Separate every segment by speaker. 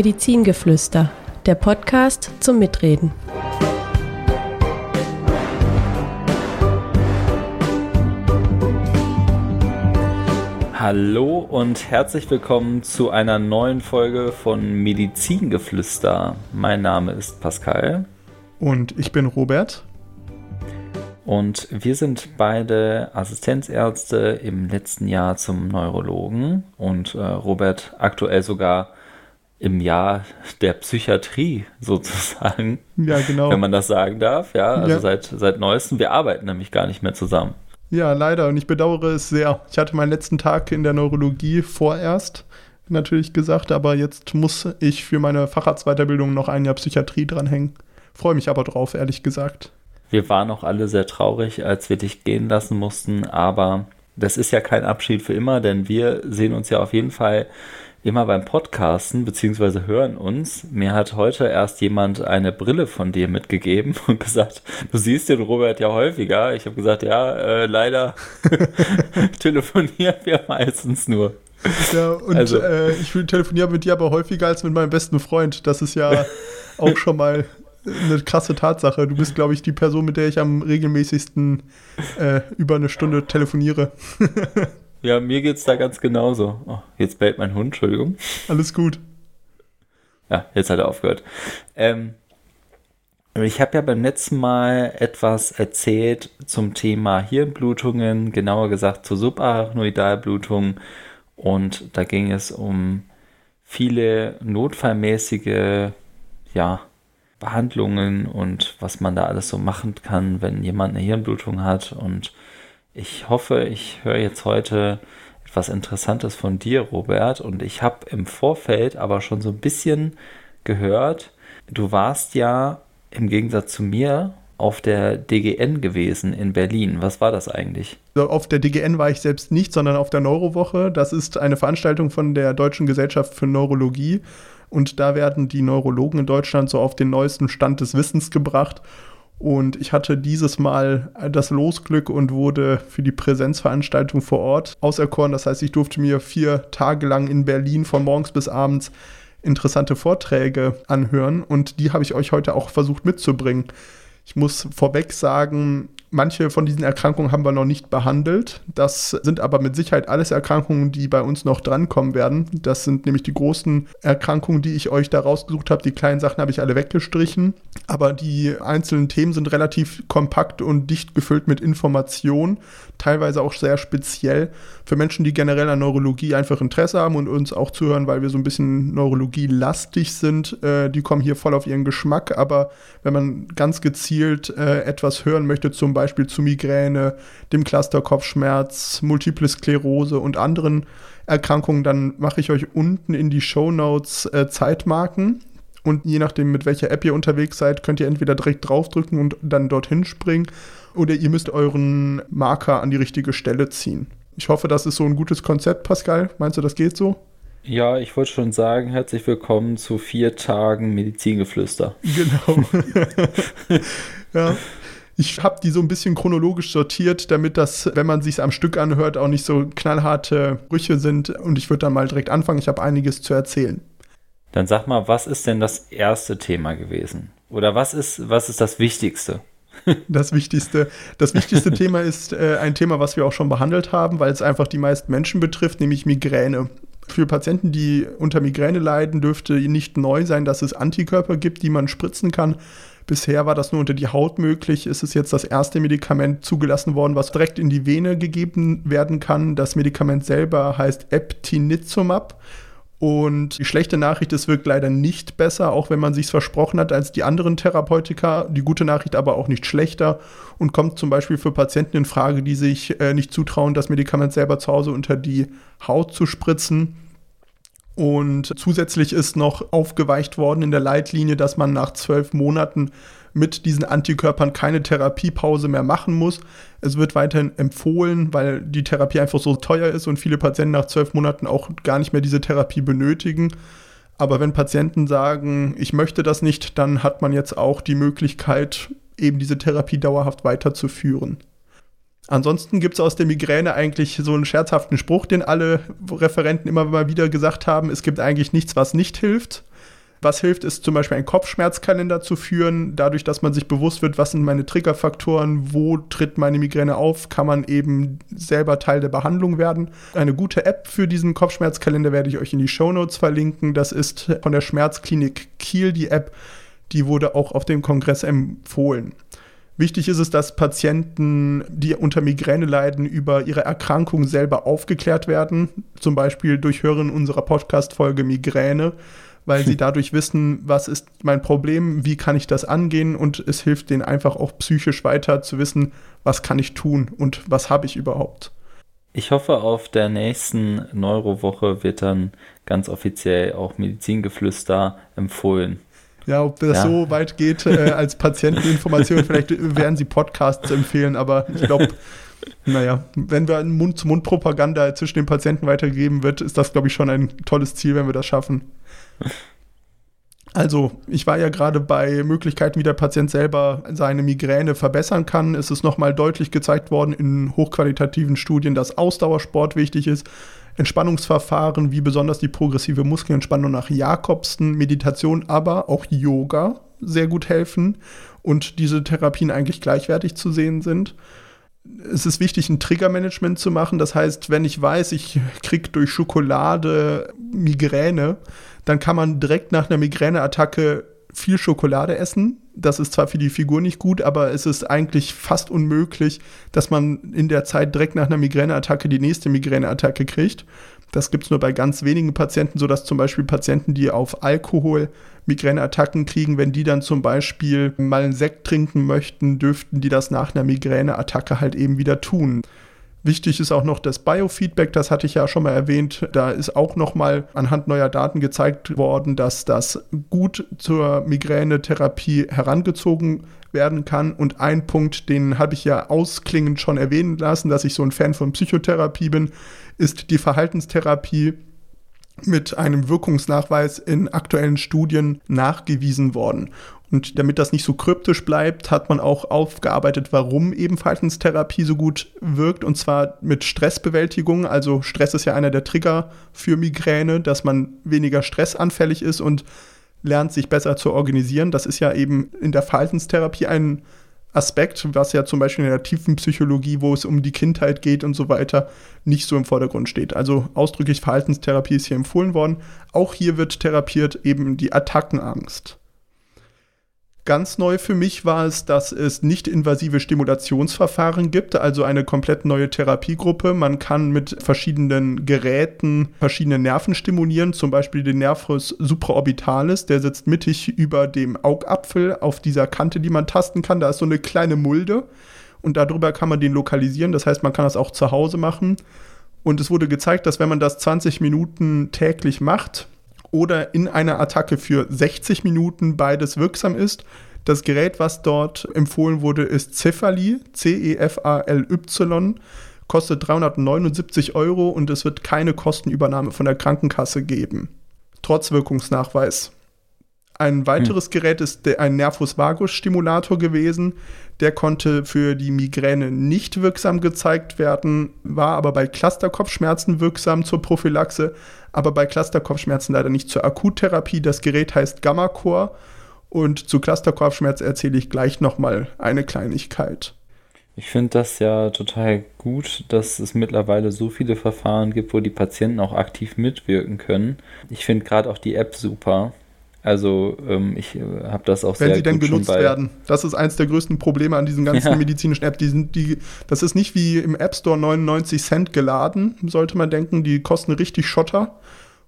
Speaker 1: Medizingeflüster, der Podcast zum Mitreden.
Speaker 2: Hallo und herzlich willkommen zu einer neuen Folge von Medizingeflüster. Mein Name ist Pascal.
Speaker 3: Und ich bin Robert.
Speaker 2: Und wir sind beide Assistenzärzte im letzten Jahr zum Neurologen und äh, Robert aktuell sogar im Jahr der Psychiatrie sozusagen.
Speaker 3: Ja, genau.
Speaker 2: Wenn man das sagen darf, ja. Also ja. seit, seit neuestem. Wir arbeiten nämlich gar nicht mehr zusammen.
Speaker 3: Ja, leider. Und ich bedauere es sehr. Ich hatte meinen letzten Tag in der Neurologie vorerst natürlich gesagt, aber jetzt muss ich für meine Facharztweiterbildung noch ein Jahr Psychiatrie dranhängen. Freue mich aber drauf, ehrlich gesagt.
Speaker 2: Wir waren auch alle sehr traurig, als wir dich gehen lassen mussten, aber das ist ja kein Abschied für immer, denn wir sehen uns ja auf jeden Fall immer beim Podcasten beziehungsweise hören uns. Mir hat heute erst jemand eine Brille von dir mitgegeben und gesagt, du siehst den Robert ja häufiger. Ich habe gesagt, ja, äh, leider telefonieren wir meistens nur.
Speaker 3: Ja, und also, äh, ich telefoniere mit dir aber häufiger als mit meinem besten Freund. Das ist ja auch schon mal eine krasse Tatsache. Du bist, glaube ich, die Person, mit der ich am regelmäßigsten äh, über eine Stunde telefoniere.
Speaker 2: Ja, mir geht's da ganz genauso. Oh, jetzt bellt mein Hund, Entschuldigung.
Speaker 3: Alles gut.
Speaker 2: Ja, jetzt hat er aufgehört. Ähm, ich habe ja beim letzten Mal etwas erzählt zum Thema Hirnblutungen, genauer gesagt zur Subarachnoidalblutung. Und da ging es um viele notfallmäßige ja, Behandlungen und was man da alles so machen kann, wenn jemand eine Hirnblutung hat. Und ich hoffe, ich höre jetzt heute etwas Interessantes von dir, Robert. Und ich habe im Vorfeld aber schon so ein bisschen gehört, du warst ja im Gegensatz zu mir auf der DGN gewesen in Berlin. Was war das eigentlich?
Speaker 3: Also auf der DGN war ich selbst nicht, sondern auf der Neurowoche. Das ist eine Veranstaltung von der Deutschen Gesellschaft für Neurologie. Und da werden die Neurologen in Deutschland so auf den neuesten Stand des Wissens gebracht. Und ich hatte dieses Mal das Losglück und wurde für die Präsenzveranstaltung vor Ort auserkoren. Das heißt, ich durfte mir vier Tage lang in Berlin von morgens bis abends interessante Vorträge anhören und die habe ich euch heute auch versucht mitzubringen. Ich muss vorweg sagen, Manche von diesen Erkrankungen haben wir noch nicht behandelt. Das sind aber mit Sicherheit alles Erkrankungen, die bei uns noch drankommen werden. Das sind nämlich die großen Erkrankungen, die ich euch da rausgesucht habe. Die kleinen Sachen habe ich alle weggestrichen. Aber die einzelnen Themen sind relativ kompakt und dicht gefüllt mit Informationen, teilweise auch sehr speziell für Menschen, die generell an Neurologie einfach Interesse haben und uns auch zuhören, weil wir so ein bisschen Neurologie-lastig sind. Äh, die kommen hier voll auf ihren Geschmack. Aber wenn man ganz gezielt äh, etwas hören möchte, zum Beispiel Beispiel zu Migräne, dem Clusterkopfschmerz, Multiple Sklerose und anderen Erkrankungen, dann mache ich euch unten in die Show Notes äh, Zeitmarken. Und je nachdem, mit welcher App ihr unterwegs seid, könnt ihr entweder direkt draufdrücken und dann dorthin springen oder ihr müsst euren Marker an die richtige Stelle ziehen. Ich hoffe, das ist so ein gutes Konzept, Pascal. Meinst du, das geht so?
Speaker 2: Ja, ich wollte schon sagen, herzlich willkommen zu vier Tagen Medizingeflüster.
Speaker 3: Genau. ja, ich habe die so ein bisschen chronologisch sortiert, damit das, wenn man sich am Stück anhört, auch nicht so knallharte Brüche sind. Und ich würde dann mal direkt anfangen. Ich habe einiges zu erzählen.
Speaker 2: Dann sag mal, was ist denn das erste Thema gewesen? Oder was ist, was ist das Wichtigste?
Speaker 3: Das Wichtigste, das wichtigste Thema ist äh, ein Thema, was wir auch schon behandelt haben, weil es einfach die meisten Menschen betrifft, nämlich Migräne. Für Patienten, die unter Migräne leiden, dürfte nicht neu sein, dass es Antikörper gibt, die man spritzen kann. Bisher war das nur unter die Haut möglich. Es ist jetzt das erste Medikament zugelassen worden, was direkt in die Vene gegeben werden kann. Das Medikament selber heißt Eptinizumab. Und die schlechte Nachricht, es wirkt leider nicht besser, auch wenn man sich versprochen hat, als die anderen Therapeutika. Die gute Nachricht aber auch nicht schlechter und kommt zum Beispiel für Patienten in Frage, die sich äh, nicht zutrauen, das Medikament selber zu Hause unter die Haut zu spritzen. Und zusätzlich ist noch aufgeweicht worden in der Leitlinie, dass man nach zwölf Monaten mit diesen Antikörpern keine Therapiepause mehr machen muss. Es wird weiterhin empfohlen, weil die Therapie einfach so teuer ist und viele Patienten nach zwölf Monaten auch gar nicht mehr diese Therapie benötigen. Aber wenn Patienten sagen, ich möchte das nicht, dann hat man jetzt auch die Möglichkeit, eben diese Therapie dauerhaft weiterzuführen. Ansonsten gibt es aus der Migräne eigentlich so einen scherzhaften Spruch, den alle Referenten immer mal wieder gesagt haben, es gibt eigentlich nichts, was nicht hilft. Was hilft, ist zum Beispiel einen Kopfschmerzkalender zu führen. Dadurch, dass man sich bewusst wird, was sind meine Triggerfaktoren, wo tritt meine Migräne auf, kann man eben selber Teil der Behandlung werden. Eine gute App für diesen Kopfschmerzkalender werde ich euch in die Show Notes verlinken. Das ist von der Schmerzklinik Kiel die App. Die wurde auch auf dem Kongress empfohlen. Wichtig ist es, dass Patienten, die unter Migräne leiden, über ihre Erkrankung selber aufgeklärt werden. Zum Beispiel durch Hören unserer Podcast-Folge Migräne weil sie dadurch wissen, was ist mein Problem, wie kann ich das angehen und es hilft denen einfach auch psychisch weiter zu wissen, was kann ich tun und was habe ich überhaupt.
Speaker 2: Ich hoffe, auf der nächsten Neurowoche wird dann ganz offiziell auch Medizingeflüster empfohlen.
Speaker 3: Ja, ob das ja. so weit geht äh, als Patienteninformation, vielleicht werden sie Podcasts empfehlen, aber ich glaube, naja, wenn wir Mund-zu-Mund-Propaganda zwischen den Patienten weitergeben wird, ist das, glaube ich, schon ein tolles Ziel, wenn wir das schaffen. Also, ich war ja gerade bei Möglichkeiten, wie der Patient selber seine Migräne verbessern kann. Es ist nochmal deutlich gezeigt worden in hochqualitativen Studien, dass Ausdauersport wichtig ist. Entspannungsverfahren wie besonders die progressive Muskelentspannung nach Jakobsen, Meditation, aber auch Yoga sehr gut helfen und diese Therapien eigentlich gleichwertig zu sehen sind es ist wichtig, ein Triggermanagement zu machen. Das heißt, wenn ich weiß, ich kriege durch Schokolade Migräne, dann kann man direkt nach einer Migräneattacke viel Schokolade essen. Das ist zwar für die Figur nicht gut, aber es ist eigentlich fast unmöglich, dass man in der Zeit direkt nach einer Migräneattacke die nächste Migräneattacke kriegt. Das gibt es nur bei ganz wenigen Patienten, sodass zum Beispiel Patienten, die auf Alkohol Migräneattacken kriegen, wenn die dann zum Beispiel mal einen Sekt trinken möchten, dürften die das nach einer Migräneattacke halt eben wieder tun. Wichtig ist auch noch das Biofeedback, das hatte ich ja schon mal erwähnt. Da ist auch noch mal anhand neuer Daten gezeigt worden, dass das gut zur Migränetherapie herangezogen werden kann. Und ein Punkt, den habe ich ja ausklingend schon erwähnen lassen, dass ich so ein Fan von Psychotherapie bin, ist die Verhaltenstherapie mit einem Wirkungsnachweis in aktuellen Studien nachgewiesen worden. Und damit das nicht so kryptisch bleibt, hat man auch aufgearbeitet, warum eben Verhaltenstherapie so gut wirkt. Und zwar mit Stressbewältigung. Also Stress ist ja einer der Trigger für Migräne, dass man weniger stressanfällig ist und lernt, sich besser zu organisieren. Das ist ja eben in der Verhaltenstherapie ein Aspekt, was ja zum Beispiel in der tiefen Psychologie, wo es um die Kindheit geht und so weiter, nicht so im Vordergrund steht. Also ausdrücklich Verhaltenstherapie ist hier empfohlen worden. Auch hier wird therapiert eben die Attackenangst. Ganz neu für mich war es, dass es nicht invasive Stimulationsverfahren gibt, also eine komplett neue Therapiegruppe. Man kann mit verschiedenen Geräten verschiedene Nerven stimulieren, zum Beispiel den Nervus supraorbitalis, der sitzt mittig über dem Augapfel auf dieser Kante, die man tasten kann. Da ist so eine kleine Mulde und darüber kann man den lokalisieren. Das heißt, man kann das auch zu Hause machen. Und es wurde gezeigt, dass wenn man das 20 Minuten täglich macht, oder in einer Attacke für 60 Minuten beides wirksam ist. Das Gerät, was dort empfohlen wurde, ist Cefali, C-E-F-A-L-Y, kostet 379 Euro und es wird keine Kostenübernahme von der Krankenkasse geben. Trotz Wirkungsnachweis. Ein weiteres hm. Gerät ist der, ein Nervus vagus Stimulator gewesen. Der konnte für die Migräne nicht wirksam gezeigt werden, war aber bei Clusterkopfschmerzen wirksam zur Prophylaxe, aber bei Clusterkopfschmerzen leider nicht zur Akuttherapie. Das Gerät heißt GammaCore und zu Clusterkopfschmerz erzähle ich gleich nochmal eine Kleinigkeit.
Speaker 2: Ich finde das ja total gut, dass es mittlerweile so viele Verfahren gibt, wo die Patienten auch aktiv mitwirken können. Ich finde gerade auch die App super. Also ähm, ich äh, habe das auch
Speaker 3: Wenn
Speaker 2: sehr
Speaker 3: sie denn genutzt werden. Das ist eines der größten Probleme an diesen ganzen ja. medizinischen Apps. Die sind die, das ist nicht wie im App Store 99 Cent geladen, sollte man denken. Die kosten richtig Schotter.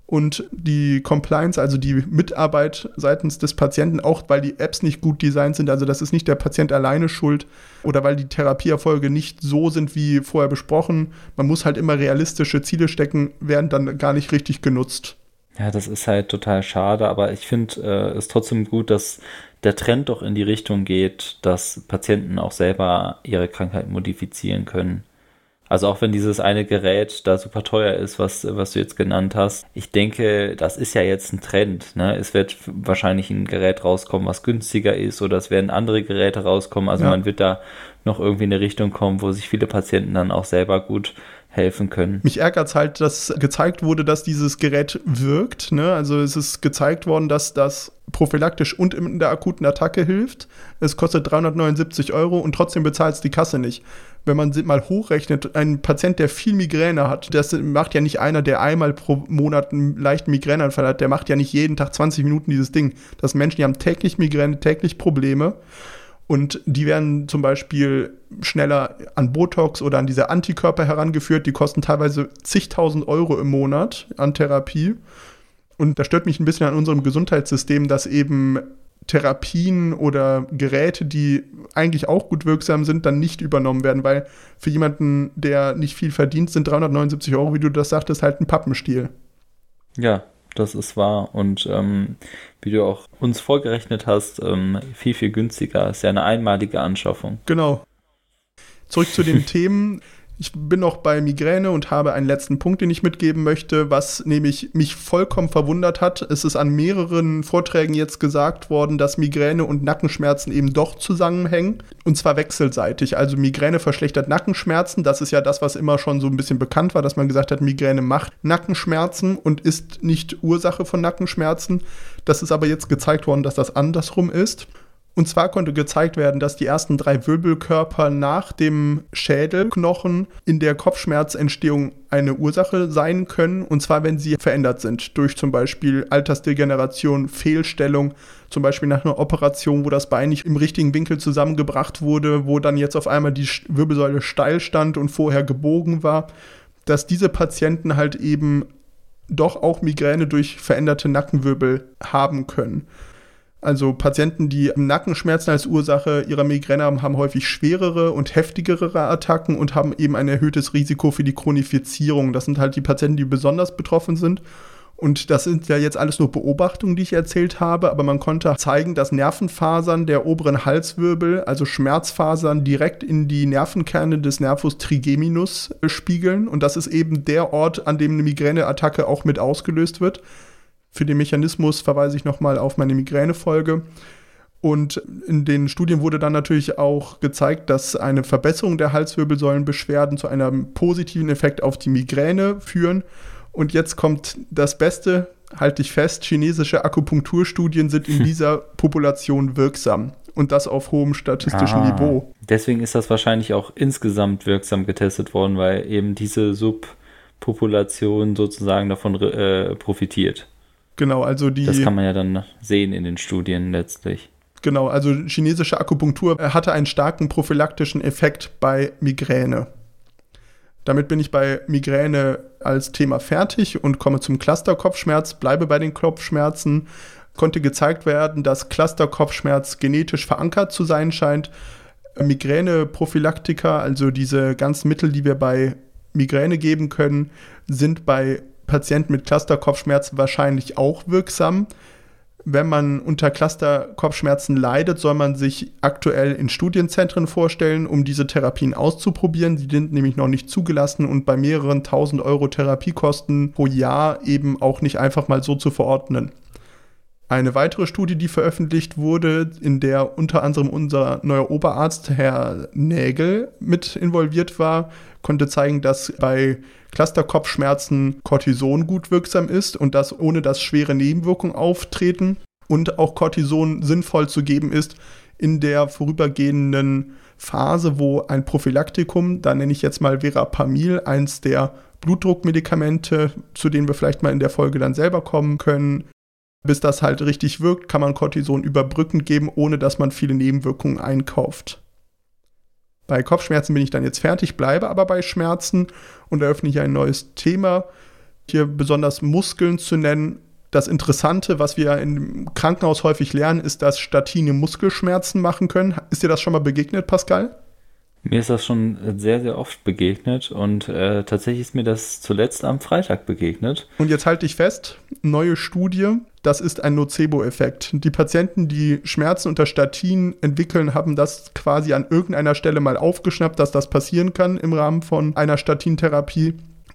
Speaker 3: Und die Compliance, also die Mitarbeit seitens des Patienten, auch weil die Apps nicht gut designt sind, also das ist nicht der Patient alleine schuld oder weil die Therapieerfolge nicht so sind wie vorher besprochen. Man muss halt immer realistische Ziele stecken, werden dann gar nicht richtig genutzt.
Speaker 2: Ja, das ist halt total schade, aber ich finde äh, es trotzdem gut, dass der Trend doch in die Richtung geht, dass Patienten auch selber ihre Krankheit modifizieren können. Also auch wenn dieses eine Gerät da super teuer ist, was, was du jetzt genannt hast, ich denke, das ist ja jetzt ein Trend. Ne? Es wird wahrscheinlich ein Gerät rauskommen, was günstiger ist, oder es werden andere Geräte rauskommen. Also ja. man wird da noch irgendwie in eine Richtung kommen, wo sich viele Patienten dann auch selber gut helfen können.
Speaker 3: Mich ärgert es halt, dass gezeigt wurde, dass dieses Gerät wirkt. Ne? Also es ist gezeigt worden, dass das prophylaktisch und in der akuten Attacke hilft. Es kostet 379 Euro und trotzdem bezahlt es die Kasse nicht. Wenn man mal hochrechnet, ein Patient, der viel Migräne hat, das macht ja nicht einer, der einmal pro Monat einen leichten Migräneanfall hat, der macht ja nicht jeden Tag 20 Minuten dieses Ding. Das Menschen, die haben täglich Migräne, täglich Probleme. Und die werden zum Beispiel schneller an Botox oder an diese Antikörper herangeführt. Die kosten teilweise zigtausend Euro im Monat an Therapie. Und da stört mich ein bisschen an unserem Gesundheitssystem, dass eben Therapien oder Geräte, die eigentlich auch gut wirksam sind, dann nicht übernommen werden, weil für jemanden, der nicht viel verdient, sind 379 Euro, wie du das sagtest, halt ein Pappenstiel.
Speaker 2: Ja, das ist wahr. Und ähm, wie du auch uns vorgerechnet hast, ähm, viel, viel günstiger. Ist ja eine einmalige Anschaffung.
Speaker 3: Genau. Zurück zu den Themen. Ich bin noch bei Migräne und habe einen letzten Punkt, den ich mitgeben möchte, was nämlich mich vollkommen verwundert hat. Es ist an mehreren Vorträgen jetzt gesagt worden, dass Migräne und Nackenschmerzen eben doch zusammenhängen. Und zwar wechselseitig. Also Migräne verschlechtert Nackenschmerzen. Das ist ja das, was immer schon so ein bisschen bekannt war, dass man gesagt hat, Migräne macht Nackenschmerzen und ist nicht Ursache von Nackenschmerzen. Das ist aber jetzt gezeigt worden, dass das andersrum ist. Und zwar konnte gezeigt werden, dass die ersten drei Wirbelkörper nach dem Schädelknochen in der Kopfschmerzentstehung eine Ursache sein können. Und zwar, wenn sie verändert sind durch zum Beispiel Altersdegeneration, Fehlstellung, zum Beispiel nach einer Operation, wo das Bein nicht im richtigen Winkel zusammengebracht wurde, wo dann jetzt auf einmal die Wirbelsäule steil stand und vorher gebogen war, dass diese Patienten halt eben doch auch Migräne durch veränderte Nackenwirbel haben können. Also Patienten, die Nackenschmerzen als Ursache ihrer Migräne haben, haben häufig schwerere und heftigere Attacken und haben eben ein erhöhtes Risiko für die Chronifizierung. Das sind halt die Patienten, die besonders betroffen sind. Und das sind ja jetzt alles nur Beobachtungen, die ich erzählt habe, aber man konnte zeigen, dass Nervenfasern der oberen Halswirbel, also Schmerzfasern, direkt in die Nervenkerne des Nervus trigeminus spiegeln. Und das ist eben der Ort, an dem eine Migräneattacke auch mit ausgelöst wird. Für den Mechanismus verweise ich nochmal auf meine Migränefolge. Und in den Studien wurde dann natürlich auch gezeigt, dass eine Verbesserung der Halswirbelsäulenbeschwerden zu einem positiven Effekt auf die Migräne führen. Und jetzt kommt das Beste, halte ich fest, chinesische Akupunkturstudien sind in dieser Population wirksam. Und das auf hohem statistischen ah, Niveau.
Speaker 2: Deswegen ist das wahrscheinlich auch insgesamt wirksam getestet worden, weil eben diese Subpopulation sozusagen davon äh, profitiert.
Speaker 3: Genau, also die.
Speaker 2: Das kann man ja dann sehen in den Studien letztlich.
Speaker 3: Genau, also chinesische Akupunktur hatte einen starken prophylaktischen Effekt bei Migräne. Damit bin ich bei Migräne als Thema fertig und komme zum Cluster-Kopfschmerz, bleibe bei den Kopfschmerzen. Konnte gezeigt werden, dass Cluster-Kopfschmerz genetisch verankert zu sein scheint. Migräne-Prophylaktika, also diese ganzen Mittel, die wir bei Migräne geben können, sind bei Patienten mit Cluster-Kopfschmerzen wahrscheinlich auch wirksam. Wenn man unter Cluster-Kopfschmerzen leidet, soll man sich aktuell in Studienzentren vorstellen, um diese Therapien auszuprobieren. Sie sind nämlich noch nicht zugelassen und bei mehreren tausend Euro Therapiekosten pro Jahr eben auch nicht einfach mal so zu verordnen. Eine weitere Studie, die veröffentlicht wurde, in der unter anderem unser neuer Oberarzt, Herr Nägel, mit involviert war, konnte zeigen, dass bei Clusterkopfschmerzen Cortison gut wirksam ist und dass ohne dass schwere Nebenwirkungen auftreten und auch Cortison sinnvoll zu geben ist in der vorübergehenden Phase, wo ein Prophylaktikum, da nenne ich jetzt mal Verapamil, eins der Blutdruckmedikamente, zu denen wir vielleicht mal in der Folge dann selber kommen können, bis das halt richtig wirkt, kann man Cortison überbrückend geben, ohne dass man viele Nebenwirkungen einkauft. Bei Kopfschmerzen bin ich dann jetzt fertig, bleibe aber bei Schmerzen und eröffne hier ein neues Thema. Hier besonders Muskeln zu nennen. Das Interessante, was wir im Krankenhaus häufig lernen, ist, dass Statine Muskelschmerzen machen können. Ist dir das schon mal begegnet, Pascal?
Speaker 2: Mir ist das schon sehr, sehr oft begegnet und äh, tatsächlich ist mir das zuletzt am Freitag begegnet.
Speaker 3: Und jetzt halte ich fest, neue Studie, das ist ein Nocebo-Effekt. Die Patienten, die Schmerzen unter Statin entwickeln, haben das quasi an irgendeiner Stelle mal aufgeschnappt, dass das passieren kann im Rahmen von einer Statintherapie.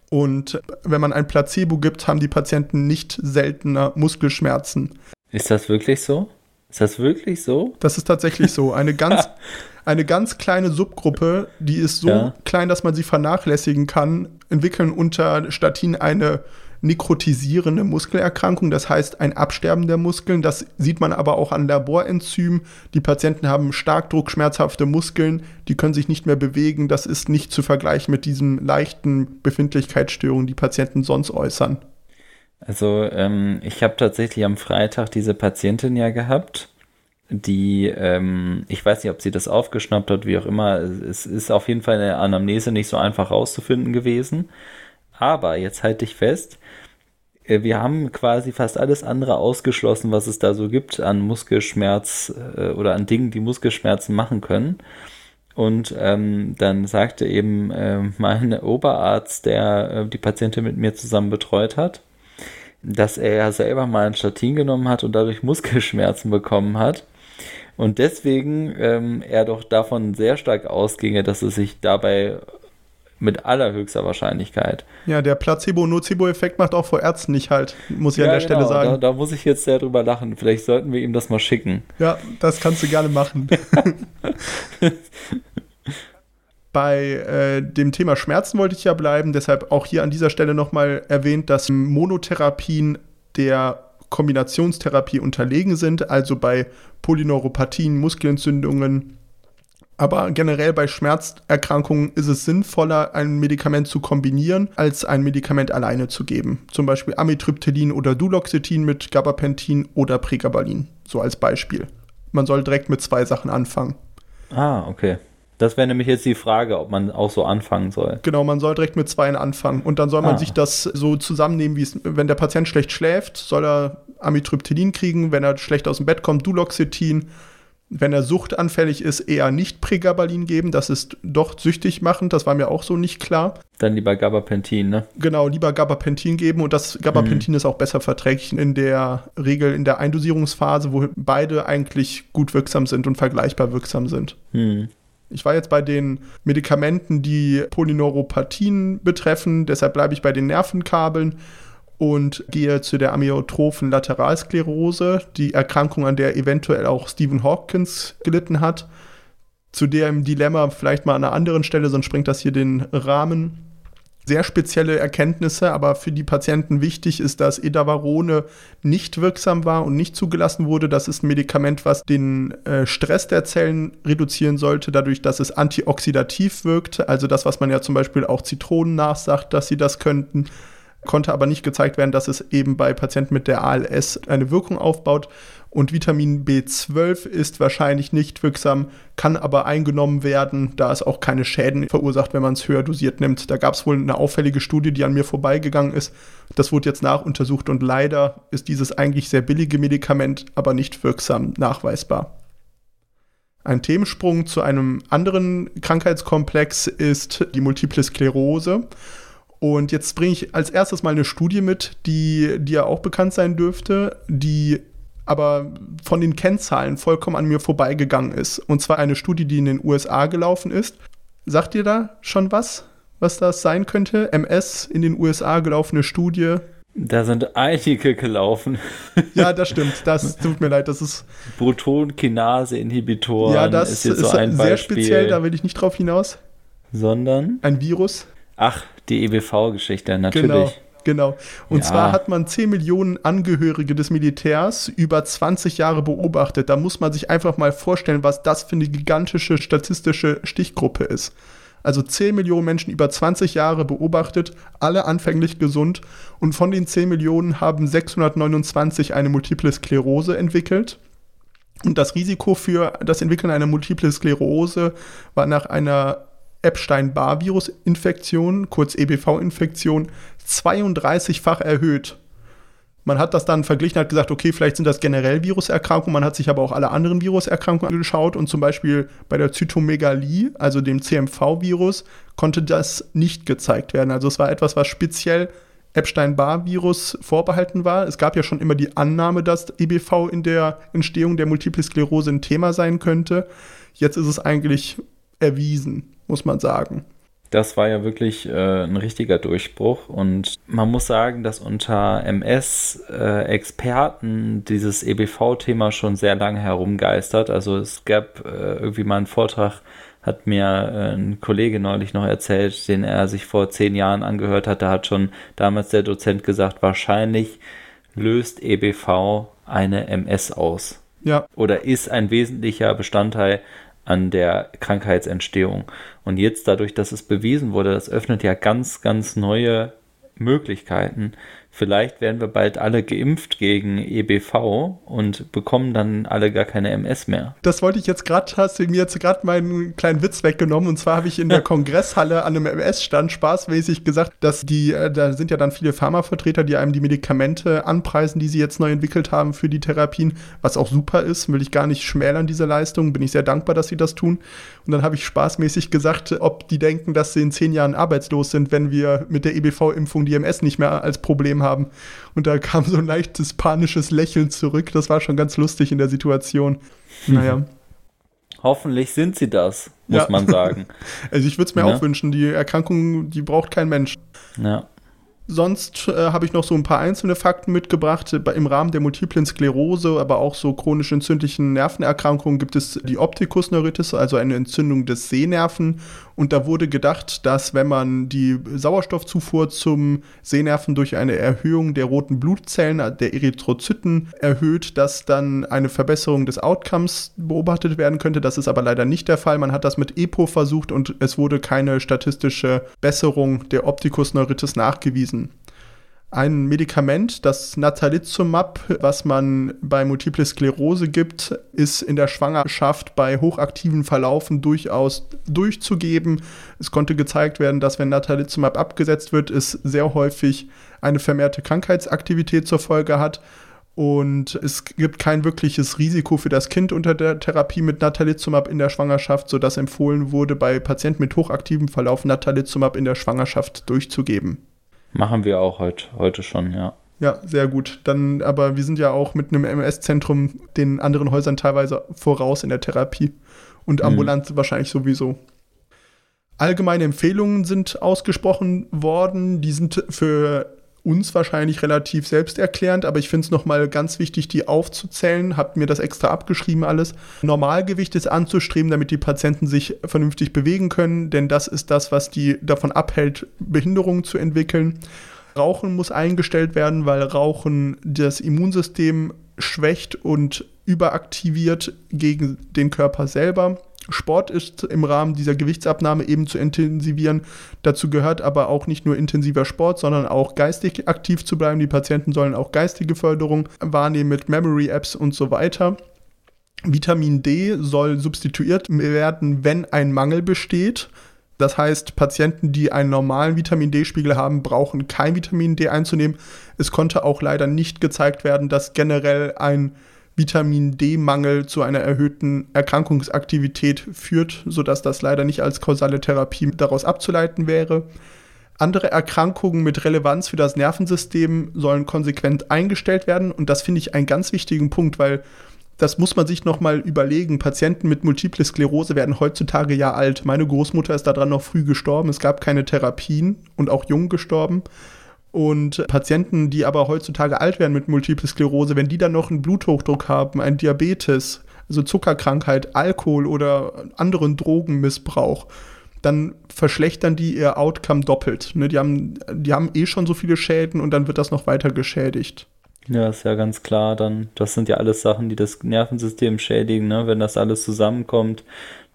Speaker 3: Und wenn man ein Placebo gibt, haben die Patienten nicht seltener Muskelschmerzen.
Speaker 2: Ist das wirklich so? Ist das wirklich so?
Speaker 3: Das ist tatsächlich so. Eine ganz, eine ganz kleine Subgruppe, die ist so
Speaker 2: Ja.
Speaker 3: klein, dass man sie vernachlässigen kann, entwickeln unter Statin eine nekrotisierende Muskelerkrankung, das heißt ein Absterben der Muskeln. Das sieht man aber auch an Laborenzymen. Die Patienten haben Starkdruck, schmerzhafte Muskeln, die können sich nicht mehr bewegen. Das ist nicht zu vergleichen mit diesen leichten Befindlichkeitsstörungen, die Patienten sonst äußern.
Speaker 2: Also ähm, ich habe tatsächlich am Freitag diese Patientin ja gehabt, die, ähm, ich weiß nicht, ob sie das aufgeschnappt hat, wie auch immer. Es ist auf jeden Fall in der Anamnese nicht so einfach rauszufinden gewesen. Aber jetzt halte ich fest, wir haben quasi fast alles andere ausgeschlossen, was es da so gibt an Muskelschmerz äh, oder an Dingen, die Muskelschmerzen machen können. Und ähm, dann sagte eben äh, mein Oberarzt, der äh, die Patientin mit mir zusammen betreut hat, dass er ja selber mal ein Statin genommen hat und dadurch Muskelschmerzen bekommen hat. Und deswegen ähm, er doch davon sehr stark ausginge, dass es sich dabei mit allerhöchster Wahrscheinlichkeit.
Speaker 3: Ja, der Placebo-Nocebo-Effekt macht auch vor Ärzten nicht halt, muss ich an der Stelle
Speaker 2: genau,
Speaker 3: sagen.
Speaker 2: Da, da muss ich jetzt sehr drüber lachen. Vielleicht sollten wir ihm das mal schicken.
Speaker 3: Ja, das kannst du gerne machen. Bei äh, dem Thema Schmerzen wollte ich ja bleiben, deshalb auch hier an dieser Stelle nochmal erwähnt, dass Monotherapien der Kombinationstherapie unterlegen sind, also bei Polyneuropathien, Muskelentzündungen. Aber generell bei Schmerzerkrankungen ist es sinnvoller, ein Medikament zu kombinieren, als ein Medikament alleine zu geben. Zum Beispiel Amitriptylin oder Duloxetin mit Gabapentin oder Pregabalin, so als Beispiel. Man soll direkt mit zwei Sachen anfangen.
Speaker 2: Ah, okay. Das wäre nämlich jetzt die Frage, ob man auch so anfangen soll.
Speaker 3: Genau, man soll direkt mit zweien anfangen. Und dann soll man
Speaker 2: Ah.
Speaker 3: sich das so zusammennehmen, wie es, wenn der Patient schlecht schläft, soll er Amitriptylin kriegen, wenn er schlecht aus dem Bett kommt, Duloxetin. Wenn er suchtanfällig ist, eher nicht Pregabalin geben. Das ist doch süchtig machend, das war mir auch so nicht klar.
Speaker 2: Dann lieber Gabapentin, ne?
Speaker 3: Genau, lieber Gabapentin geben und das Gabapentin ist auch besser verträglich in der Regel in der Eindosierungsphase, wo beide eigentlich gut wirksam sind und vergleichbar wirksam sind.
Speaker 2: Hm.
Speaker 3: Ich war jetzt bei den Medikamenten, die Polyneuropathien betreffen, deshalb bleibe ich bei den Nervenkabeln und gehe zu der amyotrophen Lateralsklerose, die Erkrankung, an der eventuell auch Stephen Hawkins gelitten hat. Zu der im Dilemma vielleicht mal an einer anderen Stelle, sonst springt das hier den Rahmen. Sehr spezielle Erkenntnisse, aber für die Patienten wichtig ist, dass Edavarone nicht wirksam war und nicht zugelassen wurde. Das ist ein Medikament, was den äh, Stress der Zellen reduzieren sollte, dadurch, dass es antioxidativ wirkt. Also das, was man ja zum Beispiel auch Zitronen nachsagt, dass sie das könnten konnte aber nicht gezeigt werden, dass es eben bei Patienten mit der ALS eine Wirkung aufbaut. Und Vitamin B12 ist wahrscheinlich nicht wirksam, kann aber eingenommen werden, da es auch keine Schäden verursacht, wenn man es höher dosiert nimmt. Da gab es wohl eine auffällige Studie, die an mir vorbeigegangen ist. Das wurde jetzt nachuntersucht und leider ist dieses eigentlich sehr billige Medikament aber nicht wirksam nachweisbar. Ein Themensprung zu einem anderen Krankheitskomplex ist die Multiple Sklerose. Und jetzt bringe ich als erstes mal eine Studie mit, die dir auch bekannt sein dürfte, die aber von den Kennzahlen vollkommen an mir vorbeigegangen ist. Und zwar eine Studie, die in den USA gelaufen ist. Sagt ihr da schon was, was das sein könnte? MS in den USA gelaufene Studie.
Speaker 2: Da sind einige gelaufen.
Speaker 3: Ja, das stimmt. Das tut mir leid. Das ist
Speaker 2: Protonkinase-Inhibitoren
Speaker 3: ja, das
Speaker 2: ist
Speaker 3: ist,
Speaker 2: jetzt so ein
Speaker 3: sehr
Speaker 2: Beispiel.
Speaker 3: speziell. Da will ich nicht drauf hinaus.
Speaker 2: sondern,
Speaker 3: Ein Virus.
Speaker 2: Ach, die EBV-Geschichte, natürlich.
Speaker 3: Genau. Genau. Und
Speaker 2: Ja.
Speaker 3: zwar hat man 10 Millionen Angehörige des Militärs über 20 Jahre beobachtet. Da muss man sich einfach mal vorstellen, was das für eine gigantische statistische Stichgruppe ist. Also 10 Millionen Menschen über 20 Jahre beobachtet, alle anfänglich gesund. Und von den 10 Millionen haben 629 eine Multiple Sklerose entwickelt. Und das Risiko für das Entwickeln einer Multiple Sklerose war nach einer Epstein-Barr-Virus-Infektion, kurz EBV-Infektion, 32-fach erhöht. Man hat das dann verglichen, hat gesagt, okay, vielleicht sind das generell Viruserkrankungen. Man hat sich aber auch alle anderen Viruserkrankungen angeschaut und zum Beispiel bei der Zytomegalie, also dem CMV-Virus, konnte das nicht gezeigt werden. Also es war etwas, was speziell Epstein-Barr-Virus vorbehalten war. Es gab ja schon immer die Annahme, dass EBV in der Entstehung der Multiple Sklerose ein Thema sein könnte. Jetzt ist es eigentlich erwiesen, muss man sagen.
Speaker 2: Das war ja wirklich äh, ein richtiger Durchbruch und man muss sagen, dass unter MS-Experten äh, dieses EBV-Thema schon sehr lange herumgeistert. Also es gab äh, irgendwie mal einen Vortrag, hat mir äh, ein Kollege neulich noch erzählt, den er sich vor zehn Jahren angehört hat. Da hat schon damals der Dozent gesagt, wahrscheinlich löst EBV eine MS aus.
Speaker 3: Ja.
Speaker 2: Oder ist ein wesentlicher Bestandteil an der Krankheitsentstehung. Und jetzt dadurch, dass es bewiesen wurde, das öffnet ja ganz, ganz neue Möglichkeiten, Vielleicht werden wir bald alle geimpft gegen EBV und bekommen dann alle gar keine MS mehr.
Speaker 3: Das wollte ich jetzt gerade, hast du mir jetzt gerade meinen kleinen Witz weggenommen. Und zwar habe ich in der Kongresshalle an einem MS-Stand spaßmäßig gesagt, dass die, äh, da sind ja dann viele Pharmavertreter, die einem die Medikamente anpreisen, die sie jetzt neu entwickelt haben für die Therapien, was auch super ist, will ich gar nicht schmälern, diese Leistung. Bin ich sehr dankbar, dass sie das tun. Und dann habe ich spaßmäßig gesagt, ob die denken, dass sie in zehn Jahren arbeitslos sind, wenn wir mit der EBV-Impfung die MS nicht mehr als Problem haben haben. Und da kam so ein leichtes panisches Lächeln zurück. Das war schon ganz lustig in der Situation. Naja.
Speaker 2: Hoffentlich sind sie das, muss ja. man sagen.
Speaker 3: Also ich würde es mir ja. auch wünschen. Die Erkrankung, die braucht kein Mensch.
Speaker 2: Ja.
Speaker 3: Sonst äh, habe ich noch so ein paar einzelne Fakten mitgebracht. Im Rahmen der multiplen Sklerose, aber auch so chronisch entzündlichen Nervenerkrankungen gibt es die Optikusneuritis, also eine Entzündung des Sehnerven. Und da wurde gedacht, dass wenn man die Sauerstoffzufuhr zum Sehnerven durch eine Erhöhung der roten Blutzellen, der Erythrozyten erhöht, dass dann eine Verbesserung des Outcomes beobachtet werden könnte. Das ist aber leider nicht der Fall. Man hat das mit EPO versucht und es wurde keine statistische Besserung der Optikusneuritis nachgewiesen. Ein Medikament, das Natalizumab, was man bei Multiple Sklerose gibt, ist in der Schwangerschaft bei hochaktiven Verlaufen durchaus durchzugeben. Es konnte gezeigt werden, dass wenn Natalizumab abgesetzt wird, es sehr häufig eine vermehrte Krankheitsaktivität zur Folge hat. Und es gibt kein wirkliches Risiko für das Kind unter der Therapie mit Natalizumab in der Schwangerschaft, sodass empfohlen wurde, bei Patienten mit hochaktivem Verlauf Natalizumab in der Schwangerschaft durchzugeben.
Speaker 2: Machen wir auch heute, heute schon, ja.
Speaker 3: Ja, sehr gut. Dann, aber wir sind ja auch mit einem MS-Zentrum den anderen Häusern teilweise voraus in der Therapie und ambulant mhm. wahrscheinlich sowieso. Allgemeine Empfehlungen sind ausgesprochen worden. Die sind für uns wahrscheinlich relativ selbsterklärend, aber ich finde es nochmal ganz wichtig, die aufzuzählen. Habt mir das extra abgeschrieben alles. Normalgewicht ist anzustreben, damit die Patienten sich vernünftig bewegen können, denn das ist das, was die davon abhält, Behinderungen zu entwickeln. Rauchen muss eingestellt werden, weil Rauchen das Immunsystem schwächt und überaktiviert gegen den Körper selber. Sport ist im Rahmen dieser Gewichtsabnahme eben zu intensivieren. Dazu gehört aber auch nicht nur intensiver Sport, sondern auch geistig aktiv zu bleiben. Die Patienten sollen auch geistige Förderung wahrnehmen mit Memory-Apps und so weiter. Vitamin D soll substituiert werden, wenn ein Mangel besteht. Das heißt, Patienten, die einen normalen Vitamin D-Spiegel haben, brauchen kein Vitamin D einzunehmen. Es konnte auch leider nicht gezeigt werden, dass generell ein Vitamin D-Mangel zu einer erhöhten Erkrankungsaktivität führt, sodass das leider nicht als kausale Therapie daraus abzuleiten wäre. Andere Erkrankungen mit Relevanz für das Nervensystem sollen konsequent eingestellt werden und das finde ich einen ganz wichtigen Punkt, weil das muss man sich nochmal überlegen. Patienten mit Multiple Sklerose werden heutzutage ja alt. Meine Großmutter ist daran noch früh gestorben. Es gab keine Therapien und auch jung gestorben. Und Patienten, die aber heutzutage alt werden mit Multiple Sklerose, wenn die dann noch einen Bluthochdruck haben, einen Diabetes, also Zuckerkrankheit, Alkohol oder anderen Drogenmissbrauch, dann verschlechtern die ihr Outcome doppelt. Ne? Die, haben, die haben eh schon so viele Schäden und dann wird das noch weiter geschädigt.
Speaker 2: Ja, ist ja ganz klar. Dann, das sind ja alles Sachen, die das Nervensystem schädigen, ne? wenn das alles zusammenkommt.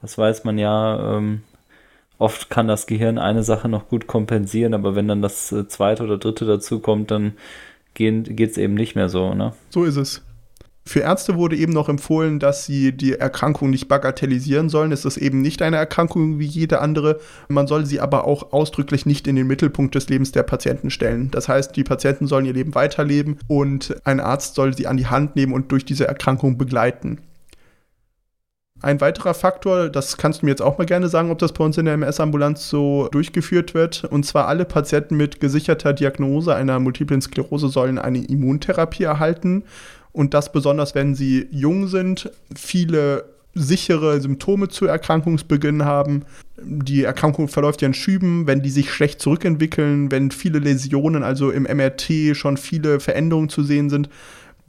Speaker 2: Das weiß man ja. Ähm, oft kann das Gehirn eine Sache noch gut kompensieren, aber wenn dann das äh, zweite oder dritte dazu kommt, dann geht es eben nicht mehr so, ne?
Speaker 3: So ist es. Für Ärzte wurde eben noch empfohlen, dass sie die Erkrankung nicht bagatellisieren sollen. Es ist eben nicht eine Erkrankung wie jede andere. Man soll sie aber auch ausdrücklich nicht in den Mittelpunkt des Lebens der Patienten stellen. Das heißt, die Patienten sollen ihr Leben weiterleben und ein Arzt soll sie an die Hand nehmen und durch diese Erkrankung begleiten. Ein weiterer Faktor, das kannst du mir jetzt auch mal gerne sagen, ob das bei uns in der MS-Ambulanz so durchgeführt wird. Und zwar alle Patienten mit gesicherter Diagnose einer multiplen Sklerose sollen eine Immuntherapie erhalten. Und das besonders, wenn sie jung sind. Viele sichere Symptome zu Erkrankungsbeginn haben. Die Erkrankung verläuft ja in Schüben, wenn die sich schlecht zurückentwickeln, wenn viele Läsionen, also im MRT schon viele Veränderungen zu sehen sind,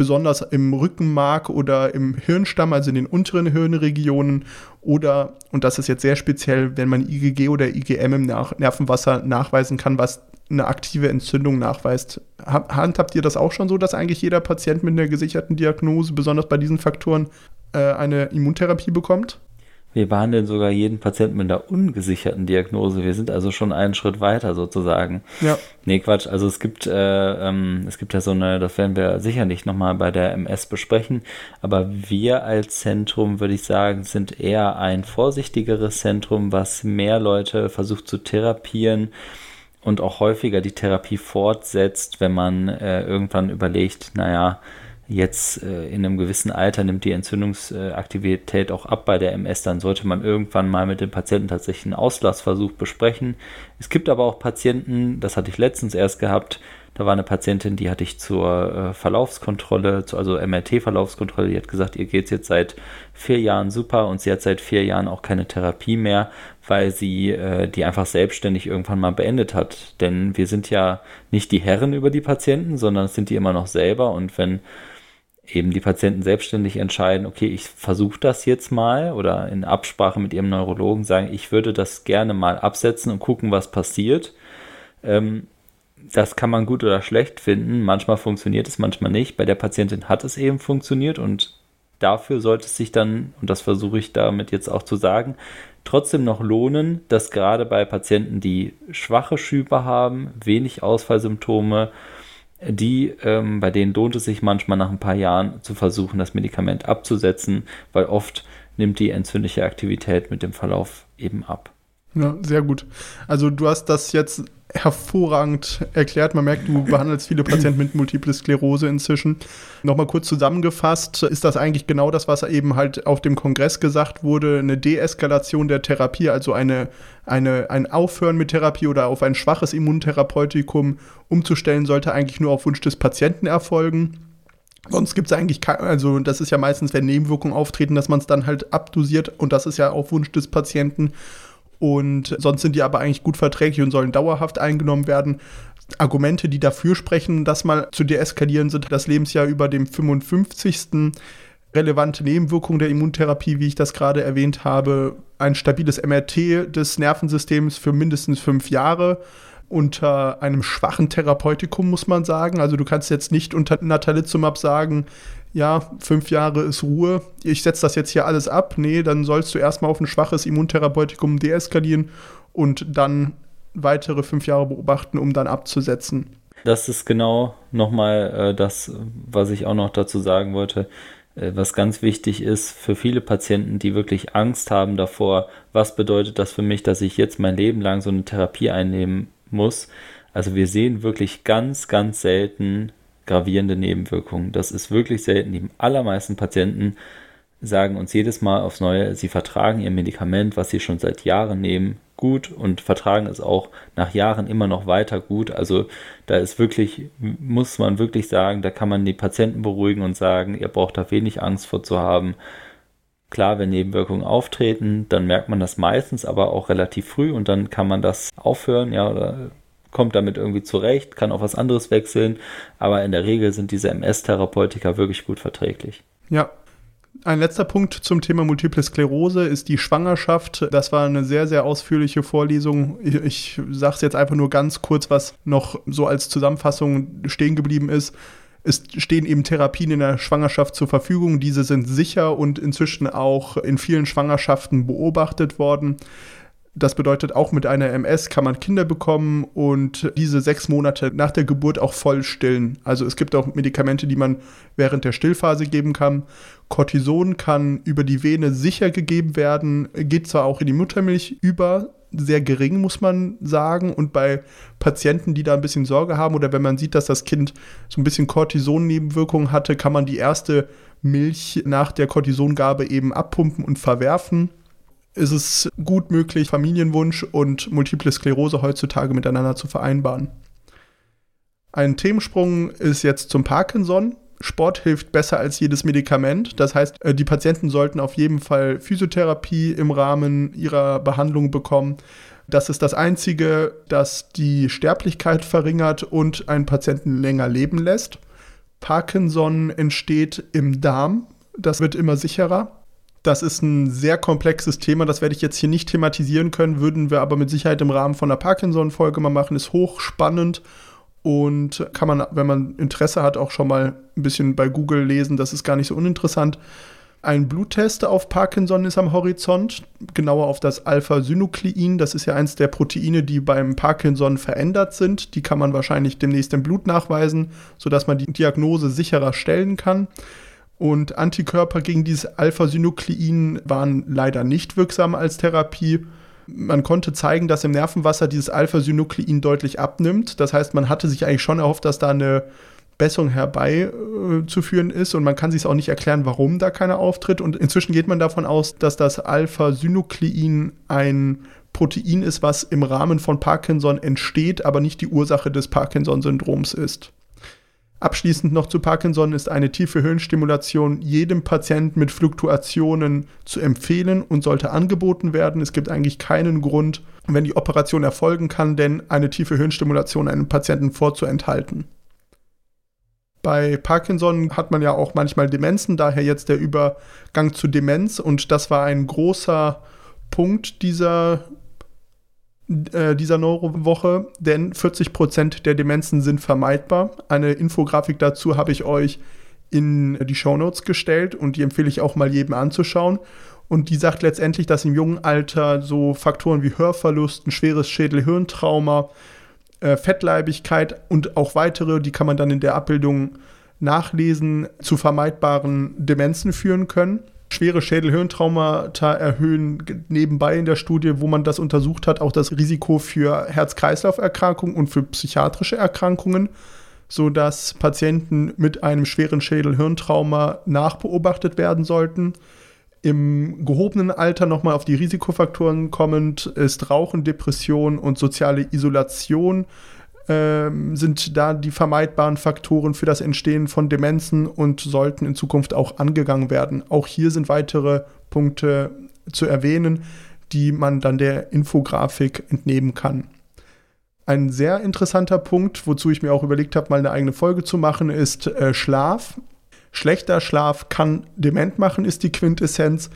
Speaker 3: besonders im Rückenmark oder im Hirnstamm, also in den unteren Hirnregionen oder, und das ist jetzt sehr speziell, wenn man IgG oder IgM im Nervenwasser nachweisen kann, was eine aktive Entzündung nachweist. Handhabt ihr das auch schon so, dass eigentlich jeder Patient mit einer gesicherten Diagnose, besonders bei diesen Faktoren, äh, eine Immuntherapie bekommt?
Speaker 2: Wir behandeln sogar jeden Patienten mit einer ungesicherten Diagnose. Wir sind also schon einen Schritt weiter sozusagen.
Speaker 3: Ja.
Speaker 2: Nee, Quatsch. Also es gibt, äh, ähm, es gibt ja so eine, das werden wir sicherlich nochmal bei der MS besprechen. Aber wir als Zentrum, würde ich sagen, sind eher ein vorsichtigeres Zentrum, was mehr Leute versucht zu therapieren und auch häufiger die Therapie fortsetzt, wenn man äh, irgendwann überlegt, naja, jetzt äh, in einem gewissen Alter nimmt die Entzündungsaktivität auch ab bei der MS, dann sollte man irgendwann mal mit dem Patienten tatsächlich einen Auslassversuch besprechen. Es gibt aber auch Patienten, das hatte ich letztens erst gehabt, da war eine Patientin, die hatte ich zur äh, Verlaufskontrolle, zu, also MRT-Verlaufskontrolle, die hat gesagt, ihr geht es jetzt seit vier Jahren super und sie hat seit vier Jahren auch keine Therapie mehr, weil sie äh, die einfach selbstständig irgendwann mal beendet hat. Denn wir sind ja nicht die Herren über die Patienten, sondern es sind die immer noch selber und wenn eben die Patienten selbstständig entscheiden, okay, ich versuche das jetzt mal oder in Absprache mit ihrem Neurologen sagen, ich würde das gerne mal absetzen und gucken, was passiert. Ähm, das kann man gut oder schlecht finden. Manchmal funktioniert es, manchmal nicht. Bei der Patientin hat es eben funktioniert und dafür sollte es sich dann, und das versuche ich damit jetzt auch zu sagen, trotzdem noch lohnen, dass gerade bei Patienten, die schwache Schübe haben, wenig Ausfallsymptome, die, ähm, bei denen lohnt es sich manchmal nach ein paar Jahren zu versuchen, das Medikament abzusetzen, weil oft nimmt die entzündliche Aktivität mit dem Verlauf eben ab.
Speaker 3: Ja, sehr gut. Also du hast das jetzt hervorragend erklärt. Man merkt, du behandelst viele Patienten mit Multiple Sklerose inzwischen. Nochmal kurz zusammengefasst, ist das eigentlich genau das, was eben halt auf dem Kongress gesagt wurde, eine Deeskalation der Therapie, also eine, eine, ein Aufhören mit Therapie oder auf ein schwaches Immuntherapeutikum umzustellen, sollte eigentlich nur auf Wunsch des Patienten erfolgen. Sonst gibt es eigentlich, also das ist ja meistens, wenn Nebenwirkungen auftreten, dass man es dann halt abdosiert und das ist ja auf Wunsch des Patienten. Und sonst sind die aber eigentlich gut verträglich und sollen dauerhaft eingenommen werden. Argumente, die dafür sprechen, das mal zu deeskalieren, sind das Lebensjahr über dem 55. Relevante Nebenwirkungen der Immuntherapie, wie ich das gerade erwähnt habe, ein stabiles MRT des Nervensystems für mindestens fünf Jahre unter einem schwachen Therapeutikum, muss man sagen. Also du kannst jetzt nicht unter Natalizumab sagen, ja, fünf Jahre ist Ruhe, ich setze das jetzt hier alles ab. Nee, dann sollst du erstmal auf ein schwaches Immuntherapeutikum deeskalieren und dann weitere fünf Jahre beobachten, um dann abzusetzen.
Speaker 2: Das ist genau nochmal äh, das, was ich auch noch dazu sagen wollte. Äh, was ganz wichtig ist für viele Patienten, die wirklich Angst haben davor, was bedeutet das für mich, dass ich jetzt mein Leben lang so eine Therapie einnehmen muss. Also wir sehen wirklich ganz, ganz selten gravierende Nebenwirkungen. Das ist wirklich selten. Die allermeisten Patienten sagen uns jedes Mal aufs Neue, sie vertragen ihr Medikament, was sie schon seit Jahren nehmen, gut und vertragen es auch nach Jahren immer noch weiter gut. Also da ist wirklich, muss man wirklich sagen, da kann man die Patienten beruhigen und sagen, ihr braucht da wenig Angst vor zu haben. Klar, wenn Nebenwirkungen auftreten, dann merkt man das meistens, aber auch relativ früh und dann kann man das aufhören, ja, oder kommt damit irgendwie zurecht, kann auf was anderes wechseln, aber in der Regel sind diese MS-Therapeutika wirklich gut verträglich.
Speaker 3: Ja. Ein letzter Punkt zum Thema Multiple Sklerose ist die Schwangerschaft. Das war eine sehr, sehr ausführliche Vorlesung. Ich, ich sage es jetzt einfach nur ganz kurz, was noch so als Zusammenfassung stehen geblieben ist. Es stehen eben Therapien in der Schwangerschaft zur Verfügung. Diese sind sicher und inzwischen auch in vielen Schwangerschaften beobachtet worden. Das bedeutet, auch mit einer MS kann man Kinder bekommen und diese sechs Monate nach der Geburt auch voll stillen. Also es gibt auch Medikamente, die man während der Stillphase geben kann. Cortison kann über die Vene sicher gegeben werden, geht zwar auch in die Muttermilch über, sehr gering, muss man sagen. Und bei Patienten, die da ein bisschen Sorge haben oder wenn man sieht, dass das Kind so ein bisschen Cortison-Nebenwirkungen hatte, kann man die erste Milch nach der Cortisongabe eben abpumpen und verwerfen ist es gut möglich, Familienwunsch und Multiple Sklerose heutzutage miteinander zu vereinbaren. Ein Themensprung ist jetzt zum Parkinson. Sport hilft besser als jedes Medikament. Das heißt, äh, die Patienten sollten auf jeden Fall Physiotherapie im Rahmen ihrer Behandlung bekommen. Das ist das Einzige, das die Sterblichkeit verringert und einen Patienten länger leben lässt. Parkinson entsteht im Darm. Das wird immer sicherer. Das ist ein sehr komplexes Thema, das werde ich jetzt hier nicht thematisieren können, würden wir aber mit Sicherheit im Rahmen von einer Parkinson-Folge mal machen. Ist hochspannend und kann man, wenn man Interesse hat, auch schon mal ein bisschen bei Google lesen. Das ist gar nicht so uninteressant. Ein Bluttest auf Parkinson ist am Horizont, genauer auf das Alpha-Synuklein. Das ist ja eins der Proteine, die beim Parkinson verändert sind. Die kann man wahrscheinlich demnächst im Blut nachweisen, sodass man die Diagnose sicherer stellen kann. Und Antikörper gegen dieses Alpha-Synuklein waren leider nicht wirksam als Therapie. Man konnte zeigen, dass im Nervenwasser dieses Alpha-Synuklein deutlich abnimmt. Das heißt, man hatte sich eigentlich schon erhofft, dass da eine Besserung herbeizuführen ist und man kann sich auch nicht erklären, warum da keiner auftritt. Und inzwischen geht man davon aus, dass das Alpha-Synuklein ein Protein ist, was im Rahmen von Parkinson entsteht, aber nicht die Ursache des Parkinson-Syndroms ist. Abschließend noch zu Parkinson ist eine tiefe Hirnstimulation jedem Patienten mit Fluktuationen zu empfehlen und sollte angeboten werden. Es gibt eigentlich keinen Grund, wenn die Operation erfolgen kann, denn eine tiefe Hirnstimulation einem Patienten vorzuenthalten. Bei Parkinson hat man ja auch manchmal Demenzen, daher jetzt der Übergang zu Demenz und das war ein großer Punkt dieser dieser Neurowoche, denn 40% der Demenzen sind vermeidbar. Eine Infografik dazu habe ich euch in die Shownotes gestellt und die empfehle ich auch mal jedem anzuschauen. Und die sagt letztendlich, dass im jungen Alter so Faktoren wie Hörverlust, ein schweres Schädel-Hirntrauma, äh, Fettleibigkeit und auch weitere, die kann man dann in der Abbildung nachlesen, zu vermeidbaren Demenzen führen können schwere Schädelhirntraumata erhöhen nebenbei in der Studie, wo man das untersucht hat, auch das Risiko für Herz-Kreislauf-Erkrankungen und für psychiatrische Erkrankungen, sodass Patienten mit einem schweren Schädelhirntrauma nachbeobachtet werden sollten. Im gehobenen Alter nochmal auf die Risikofaktoren kommend ist Rauchen, Depression und soziale Isolation ähm, sind da die vermeidbaren Faktoren für das Entstehen von Demenzen und sollten in Zukunft auch angegangen werden. Auch hier sind weitere Punkte zu erwähnen, die man dann der Infografik entnehmen kann. Ein sehr interessanter Punkt, wozu ich mir auch überlegt habe, mal eine eigene Folge zu machen, ist äh, Schlaf. Schlechter Schlaf kann dement machen, ist die Quintessenz.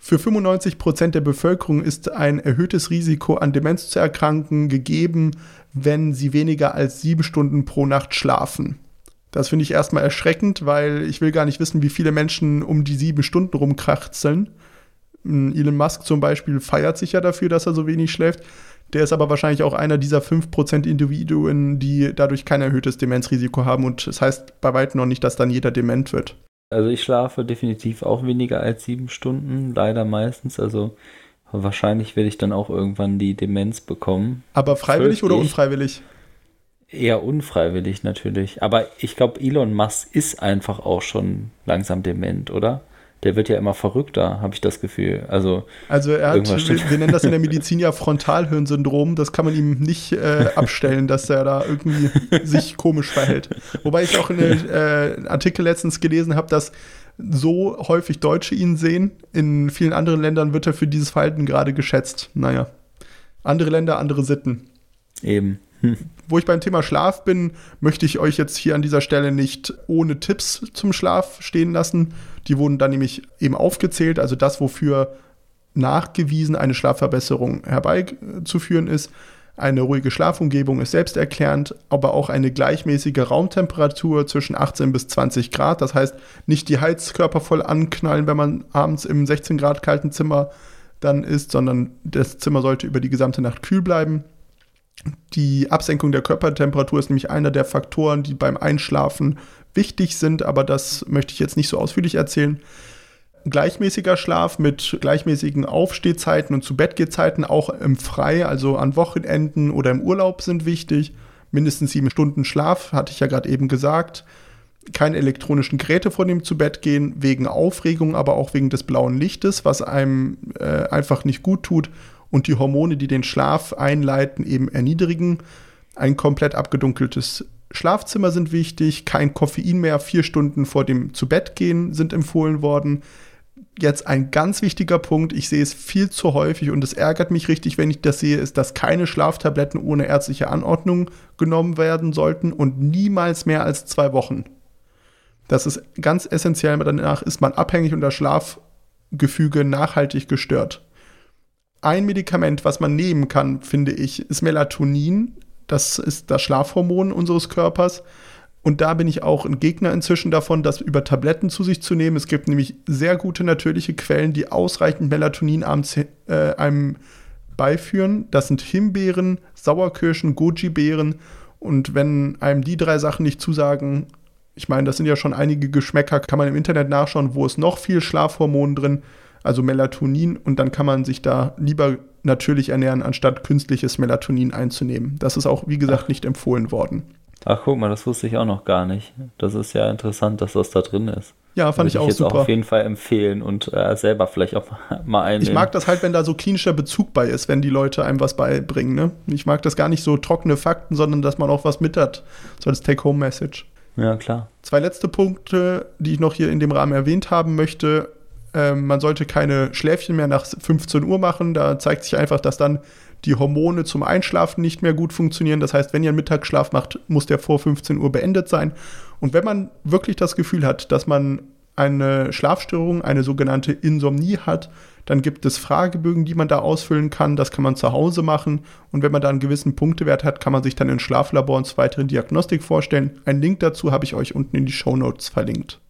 Speaker 3: Für 95 Prozent der Bevölkerung ist ein erhöhtes Risiko an Demenz zu erkranken gegeben, wenn sie weniger als sieben Stunden pro Nacht schlafen. Das finde ich erstmal erschreckend, weil ich will gar nicht wissen, wie viele Menschen um die sieben Stunden rumkrachtzeln. Hm, Elon Musk zum Beispiel feiert sich ja dafür, dass er so wenig schläft. Der ist aber wahrscheinlich auch einer dieser 5% Individuen, die dadurch kein erhöhtes Demenzrisiko haben. Und das heißt bei weitem noch nicht, dass dann jeder dement wird.
Speaker 2: Also ich schlafe definitiv auch weniger als sieben Stunden, leider meistens. Also wahrscheinlich werde ich dann auch irgendwann die Demenz bekommen.
Speaker 3: Aber freiwillig oder unfreiwillig?
Speaker 2: Eher unfreiwillig natürlich. Aber ich glaube, Elon Musk ist einfach auch schon langsam dement, oder? der wird ja immer verrückter, habe ich das Gefühl. Also,
Speaker 3: also er hat, wir, wir, nennen das in der Medizin ja Frontalhirnsyndrom, das kann man ihm nicht äh, abstellen, dass er da irgendwie sich komisch verhält. Wobei ich auch in einem äh, Artikel letztens gelesen habe, dass so häufig Deutsche ihn sehen. In vielen anderen Ländern wird er für dieses Verhalten gerade geschätzt. Naja, andere Länder, andere Sitten.
Speaker 2: Eben.
Speaker 3: Hm. Wo ich beim Thema Schlaf bin, möchte ich euch jetzt hier an dieser Stelle nicht ohne Tipps zum Schlaf stehen lassen. Die wurden dann nämlich eben aufgezählt, also das, wofür nachgewiesen eine Schlafverbesserung herbeizuführen ist. Eine ruhige Schlafumgebung ist selbsterklärend, aber auch eine gleichmäßige Raumtemperatur zwischen 18 bis 20 Grad. Das heißt, nicht die Heizkörper voll anknallen, wenn man abends im 16 Grad kalten Zimmer dann ist, sondern das Zimmer sollte über die gesamte Nacht kühl bleiben. Die Absenkung der Körpertemperatur ist nämlich einer der Faktoren, die beim Einschlafen wichtig sind, aber das möchte ich jetzt nicht so ausführlich erzählen. Gleichmäßiger Schlaf mit gleichmäßigen Aufstehzeiten und zu Bettgehzeiten auch im Frei, also an Wochenenden oder im Urlaub sind wichtig. Mindestens sieben Stunden Schlaf, hatte ich ja gerade eben gesagt. Keine elektronischen Geräte vor dem zu Bett gehen, wegen Aufregung, aber auch wegen des blauen Lichtes, was einem äh, einfach nicht gut tut und die Hormone, die den Schlaf einleiten, eben erniedrigen. Ein komplett abgedunkeltes Schlafzimmer sind wichtig, kein Koffein mehr, vier Stunden vor dem Zubettgehen sind empfohlen worden. Jetzt ein ganz wichtiger Punkt, ich sehe es viel zu häufig und es ärgert mich richtig, wenn ich das sehe, ist, dass keine Schlaftabletten ohne ärztliche Anordnung genommen werden sollten und niemals mehr als zwei Wochen. Das ist ganz essentiell, danach ist man abhängig und das Schlafgefüge nachhaltig gestört. Ein Medikament, was man nehmen kann, finde ich, ist Melatonin. Das ist das Schlafhormon unseres Körpers. Und da bin ich auch ein Gegner inzwischen davon, das über Tabletten zu sich zu nehmen. Es gibt nämlich sehr gute natürliche Quellen, die ausreichend Melatonin abends, äh, einem beiführen. Das sind Himbeeren, Sauerkirschen, Goji-Beeren. Und wenn einem die drei Sachen nicht zusagen, ich meine, das sind ja schon einige Geschmäcker, kann man im Internet nachschauen, wo ist noch viel Schlafhormon drin, also Melatonin. Und dann kann man sich da lieber natürlich ernähren, anstatt künstliches Melatonin einzunehmen. Das ist auch, wie gesagt, nicht empfohlen worden.
Speaker 2: Ach, guck mal, das wusste ich auch noch gar nicht. Das ist ja interessant, dass das da drin ist.
Speaker 3: Ja, fand Würde ich auch
Speaker 2: ich jetzt
Speaker 3: super.
Speaker 2: Auch auf jeden Fall empfehlen und äh, selber vielleicht auch mal einnehmen.
Speaker 3: Ich mag das halt, wenn da so klinischer Bezug bei ist, wenn die Leute einem was beibringen. Ne? Ich mag das gar nicht so trockene Fakten, sondern dass man auch was mit hat. So als Take-Home-Message.
Speaker 2: Ja, klar.
Speaker 3: Zwei letzte Punkte, die ich noch hier in dem Rahmen erwähnt haben möchte. Ähm, man sollte keine Schläfchen mehr nach 15 Uhr machen. Da zeigt sich einfach, dass dann die Hormone zum Einschlafen nicht mehr gut funktionieren. Das heißt, wenn ihr einen Mittagsschlaf macht, muss der vor 15 Uhr beendet sein. Und wenn man wirklich das Gefühl hat, dass man eine Schlafstörung, eine sogenannte Insomnie hat, dann gibt es Fragebögen, die man da ausfüllen kann. Das kann man zu Hause machen. Und wenn man da einen gewissen Punktewert hat, kann man sich dann in Schlaflabor und zur weiteren Diagnostik vorstellen. Einen Link dazu habe ich euch unten in die Show Notes verlinkt.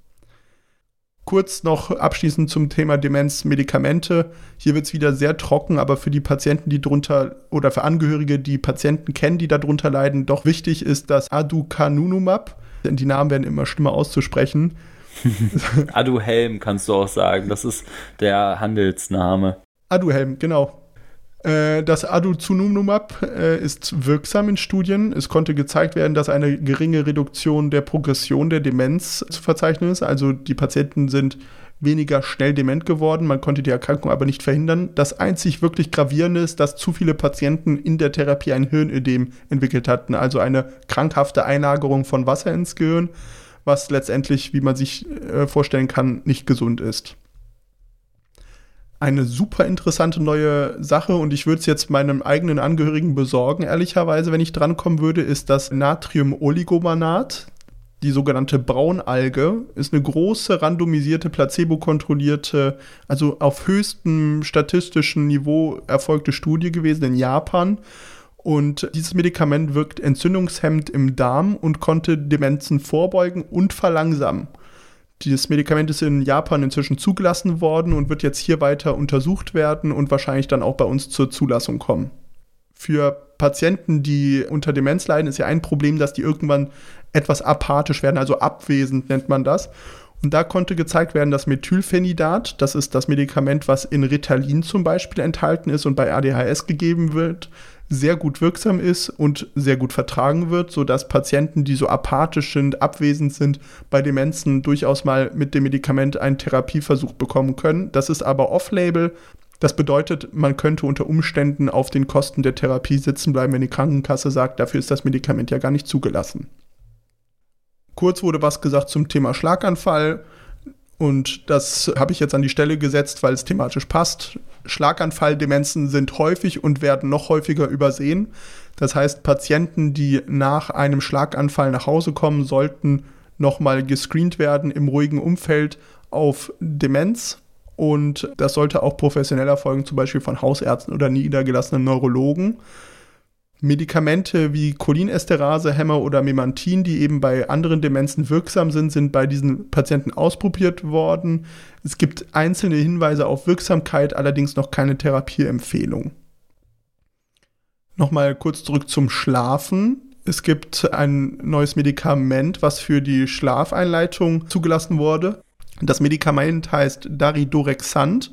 Speaker 3: Kurz noch abschließend zum Thema Demenzmedikamente. Hier wird es wieder sehr trocken, aber für die Patienten, die drunter oder für Angehörige, die Patienten kennen, die darunter leiden, doch wichtig ist das Aducanumab. Denn die Namen werden immer schlimmer auszusprechen.
Speaker 2: Aduhelm kannst du auch sagen. Das ist der Handelsname.
Speaker 3: Aduhelm, genau. Äh, das Aducanumab äh, ist wirksam in Studien. Es konnte gezeigt werden, dass eine geringe Reduktion der Progression der Demenz zu verzeichnen ist. Also die Patienten sind weniger schnell dement geworden. Man konnte die Erkrankung aber nicht verhindern. Das einzig wirklich gravierende ist, dass zu viele Patienten in der Therapie ein Hirnödem entwickelt hatten, also eine krankhafte Einlagerung von Wasser ins Gehirn, was letztendlich, wie man sich äh, vorstellen kann, nicht gesund ist eine super interessante neue Sache und ich würde es jetzt meinem eigenen Angehörigen besorgen, ehrlicherweise, wenn ich drankommen würde, ist das Natrium-Oligomanat. Die sogenannte Braunalge ist eine große, randomisierte, placebo-kontrollierte, also auf höchstem statistischen Niveau erfolgte Studie gewesen in Japan. Und dieses Medikament wirkt entzündungshemmend im Darm und konnte Demenzen vorbeugen und verlangsamen. Dieses Medikament ist in Japan inzwischen zugelassen worden und wird jetzt hier weiter untersucht werden und wahrscheinlich dann auch bei uns zur Zulassung kommen. Für Patienten, die unter Demenz leiden, ist ja ein Problem, dass die irgendwann etwas apathisch werden, also abwesend nennt man das. Und da konnte gezeigt werden, dass Methylphenidat, das ist das Medikament, was in Ritalin zum Beispiel enthalten ist und bei ADHS gegeben wird, sehr gut wirksam ist und sehr gut vertragen wird, sodass Patienten, die so apathisch sind, abwesend sind, bei Demenzen durchaus mal mit dem Medikament einen Therapieversuch bekommen können. Das ist aber off-label. Das bedeutet, man könnte unter Umständen auf den Kosten der Therapie sitzen bleiben, wenn die Krankenkasse sagt, dafür ist das Medikament ja gar nicht zugelassen. Kurz wurde was gesagt zum Thema Schlaganfall. Und das habe ich jetzt an die Stelle gesetzt, weil es thematisch passt. Schlaganfalldemenzen sind häufig und werden noch häufiger übersehen. Das heißt, Patienten, die nach einem Schlaganfall nach Hause kommen, sollten nochmal gescreent werden im ruhigen Umfeld auf Demenz. Und das sollte auch professionell erfolgen, zum Beispiel von Hausärzten oder niedergelassenen Neurologen. Medikamente wie Cholinesterasehämmer oder Memantin, die eben bei anderen Demenzen wirksam sind, sind bei diesen Patienten ausprobiert worden. Es gibt einzelne Hinweise auf Wirksamkeit, allerdings noch keine Therapieempfehlung. Nochmal kurz zurück zum Schlafen. Es gibt ein neues Medikament, was für die Schlafeinleitung zugelassen wurde. Das Medikament heißt Daridorexant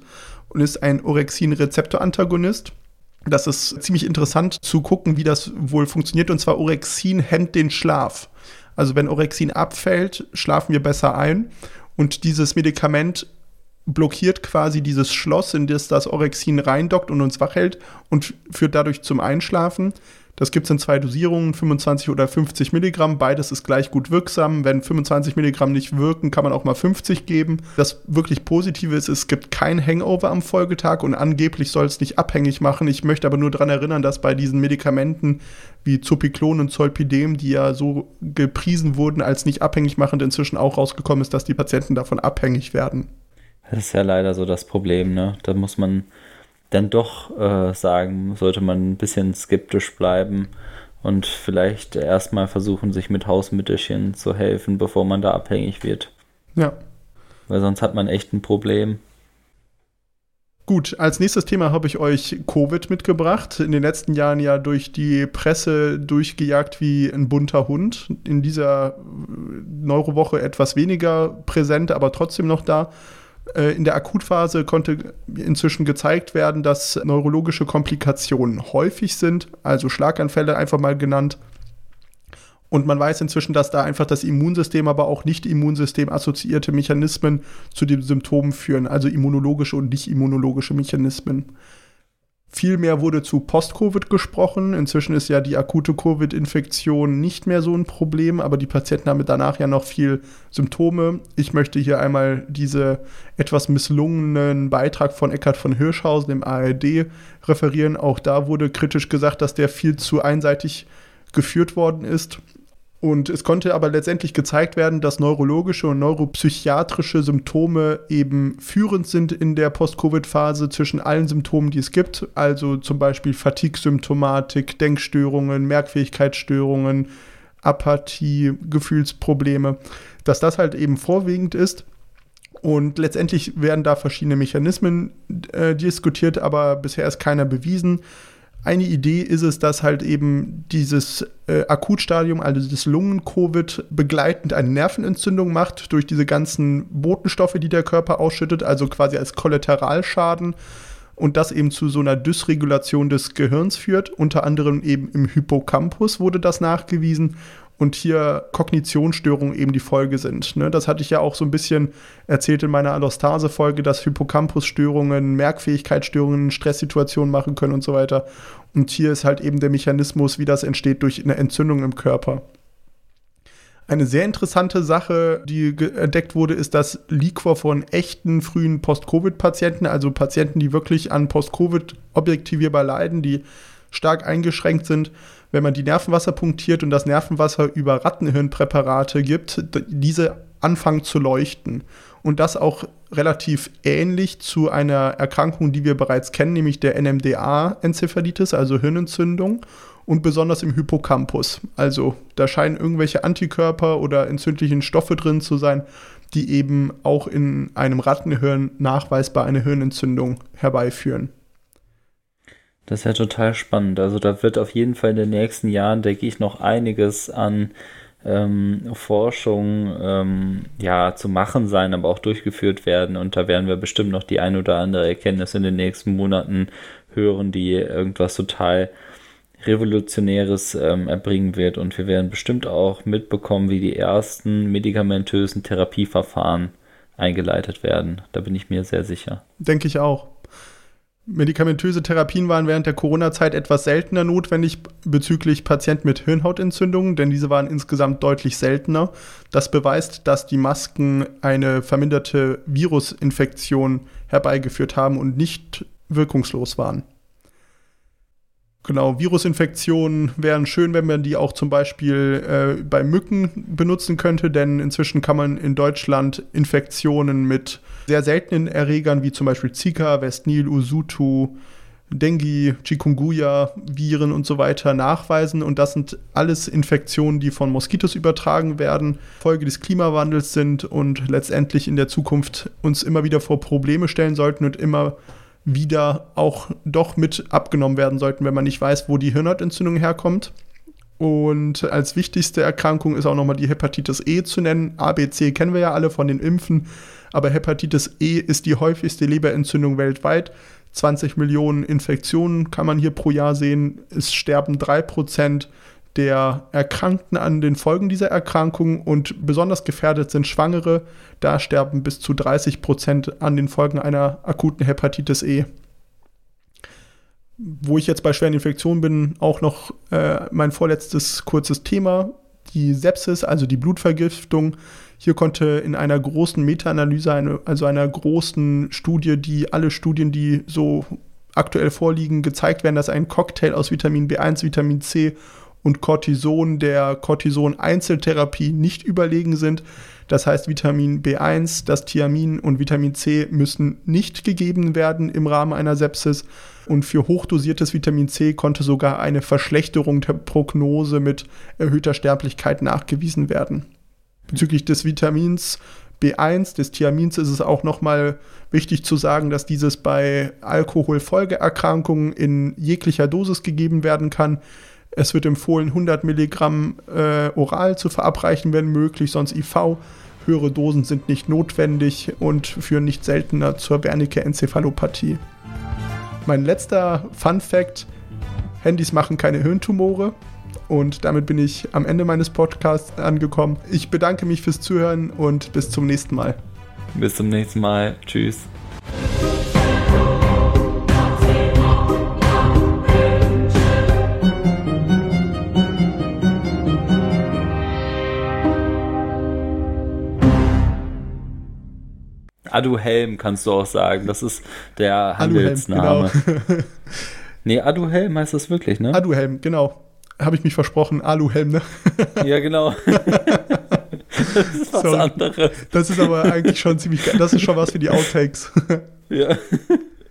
Speaker 3: und ist ein Orexin-Rezeptorantagonist. Das ist ziemlich interessant zu gucken, wie das wohl funktioniert. Und zwar Orexin hemmt den Schlaf. Also wenn Orexin abfällt, schlafen wir besser ein. Und dieses Medikament blockiert quasi dieses Schloss, in das das Orexin reindockt und uns wach hält und führt dadurch zum Einschlafen. Das gibt es in zwei Dosierungen, 25 oder 50 Milligramm. Beides ist gleich gut wirksam. Wenn 25 Milligramm nicht wirken, kann man auch mal 50 geben. Das wirklich Positive ist, es gibt kein Hangover am Folgetag und angeblich soll es nicht abhängig machen. Ich möchte aber nur daran erinnern, dass bei diesen Medikamenten wie Zopiklon und Zolpidem, die ja so gepriesen wurden als nicht abhängig machend, inzwischen auch rausgekommen ist, dass die Patienten davon abhängig werden.
Speaker 2: Das ist ja leider so das Problem, ne? Da muss man dann doch äh, sagen, sollte man ein bisschen skeptisch bleiben und vielleicht erstmal versuchen, sich mit Hausmittelchen zu helfen, bevor man da abhängig wird.
Speaker 3: Ja.
Speaker 2: Weil sonst hat man echt ein Problem.
Speaker 3: Gut, als nächstes Thema habe ich euch Covid mitgebracht. In den letzten Jahren ja durch die Presse durchgejagt wie ein bunter Hund. In dieser Neurowoche etwas weniger präsent, aber trotzdem noch da. Äh, in der Akutphase konnte inzwischen gezeigt werden, dass neurologische Komplikationen häufig sind, also Schlaganfälle einfach mal genannt. Und man weiß inzwischen, dass da einfach das Immunsystem, aber auch nicht-Immunsystem assoziierte Mechanismen zu den Symptomen führen, also immunologische und nicht-immunologische Mechanismen. Viel mehr wurde zu Post-Covid gesprochen. Inzwischen ist ja die akute Covid-Infektion nicht mehr so ein Problem, aber die Patienten haben danach ja noch viel Symptome. Ich möchte hier einmal diese etwas misslungenen Beitrag von Eckhard von Hirschhausen im ARD referieren. Auch da wurde kritisch gesagt, dass der viel zu einseitig geführt worden ist. Und es konnte aber letztendlich gezeigt werden, dass neurologische und neuropsychiatrische Symptome eben führend sind in der Post-Covid-Phase zwischen allen Symptomen, die es gibt. Also zum Beispiel Fatigue-Symptomatik, Denkstörungen, Merkfähigkeitsstörungen, Apathie, Gefühlsprobleme, dass das halt eben vorwiegend ist. Und letztendlich werden da verschiedene Mechanismen äh, diskutiert, aber bisher ist keiner bewiesen. Eine Idee ist es, dass halt eben dieses äh, Akutstadium, also das Lungen-Covid, begleitend eine Nervenentzündung macht durch diese ganzen Botenstoffe, die der Körper ausschüttet, also quasi als Kollateralschaden und das eben zu so einer Dysregulation des Gehirns führt. Unter anderem eben im Hippocampus wurde das nachgewiesen und hier Kognitionsstörungen eben die Folge sind. Ne? Das hatte ich ja auch so ein bisschen erzählt in meiner Allostase-Folge, dass Hippocampus-Störungen, Merkfähigkeitsstörungen, Stresssituationen machen können und so weiter. Und hier ist halt eben der Mechanismus, wie das entsteht durch eine Entzündung im Körper. Eine sehr interessante Sache, die entdeckt wurde, ist das Liquor von echten frühen Post-Covid-Patienten, also Patienten, die wirklich an Post-Covid objektivierbar leiden, die stark eingeschränkt sind wenn man die Nervenwasser punktiert und das Nervenwasser über Rattenhirnpräparate gibt, diese anfangen zu leuchten. Und das auch relativ ähnlich zu einer Erkrankung, die wir bereits kennen, nämlich der NMDA-Enzephalitis, also Hirnentzündung und besonders im Hippocampus. Also da scheinen irgendwelche Antikörper oder entzündlichen Stoffe drin zu sein, die eben auch in einem Rattenhirn nachweisbar eine Hirnentzündung herbeiführen.
Speaker 2: Das ist ja total spannend. Also da wird auf jeden Fall in den nächsten Jahren, denke ich, noch einiges an ähm, Forschung ähm, ja, zu machen sein, aber auch durchgeführt werden. Und da werden wir bestimmt noch die ein oder andere Erkenntnis in den nächsten Monaten hören, die irgendwas total Revolutionäres ähm, erbringen wird. Und wir werden bestimmt auch mitbekommen, wie die ersten medikamentösen Therapieverfahren eingeleitet werden. Da bin ich mir sehr sicher.
Speaker 3: Denke ich auch. Medikamentöse Therapien waren während der Corona-Zeit etwas seltener notwendig bezüglich Patienten mit Hirnhautentzündungen, denn diese waren insgesamt deutlich seltener. Das beweist, dass die Masken eine verminderte Virusinfektion herbeigeführt haben und nicht wirkungslos waren. Genau, Virusinfektionen wären schön, wenn man die auch zum Beispiel äh, bei Mücken benutzen könnte, denn inzwischen kann man in Deutschland Infektionen mit sehr seltenen Erregern wie zum Beispiel Zika, Westnil, Usutu, Dengue, Chikungunya, Viren und so weiter nachweisen. Und das sind alles Infektionen, die von Moskitos übertragen werden, Folge des Klimawandels sind und letztendlich in der Zukunft uns immer wieder vor Probleme stellen sollten und immer wieder auch doch mit abgenommen werden sollten, wenn man nicht weiß, wo die Hirnhautentzündung herkommt. Und als wichtigste Erkrankung ist auch nochmal die Hepatitis E zu nennen. ABC kennen wir ja alle von den Impfen, aber Hepatitis E ist die häufigste Leberentzündung weltweit. 20 Millionen Infektionen kann man hier pro Jahr sehen. Es sterben 3% der Erkrankten an den Folgen dieser Erkrankung und besonders gefährdet sind Schwangere. Da sterben bis zu 30 Prozent an den Folgen einer akuten Hepatitis E. wo ich jetzt bei schweren Infektionen bin, auch noch äh, mein vorletztes kurzes Thema, die Sepsis, also die Blutvergiftung. Hier konnte in einer großen Meta-Analyse, eine, also einer großen Studie, die alle Studien, die so aktuell vorliegen, gezeigt werden, dass ein Cocktail aus Vitamin B1, Vitamin C und Cortison der Cortison-Einzeltherapie nicht überlegen sind. Das heißt, Vitamin B1, das Thiamin und Vitamin C müssen nicht gegeben werden im Rahmen einer Sepsis. Und für hochdosiertes Vitamin C konnte sogar eine Verschlechterung der Prognose mit erhöhter Sterblichkeit nachgewiesen werden. Bezüglich des Vitamins B1, des Thiamins, ist es auch nochmal wichtig zu sagen, dass dieses bei Alkoholfolgeerkrankungen in jeglicher Dosis gegeben werden kann. Es wird empfohlen, 100 Milligramm äh, oral zu verabreichen, wenn möglich, sonst IV. Höhere Dosen sind nicht notwendig und führen nicht seltener zur Wernicke-Enzephalopathie. Mein letzter Fun Fact: Handys machen keine Hirntumore. Und damit bin ich am Ende meines Podcasts angekommen. Ich bedanke mich fürs Zuhören und bis zum nächsten Mal.
Speaker 2: Bis zum nächsten Mal. Tschüss. Aduhelm kannst du auch sagen. Das ist der Handelsname. Aluhelm, genau. nee, Aduhelm heißt das wirklich, ne?
Speaker 3: Aduhelm, genau. Habe ich mich versprochen. Aluhelm, ne?
Speaker 2: ja, genau. das ist was Sorry. anderes.
Speaker 3: Das ist aber eigentlich schon ziemlich geil. Das ist schon was für die Outtakes. ja.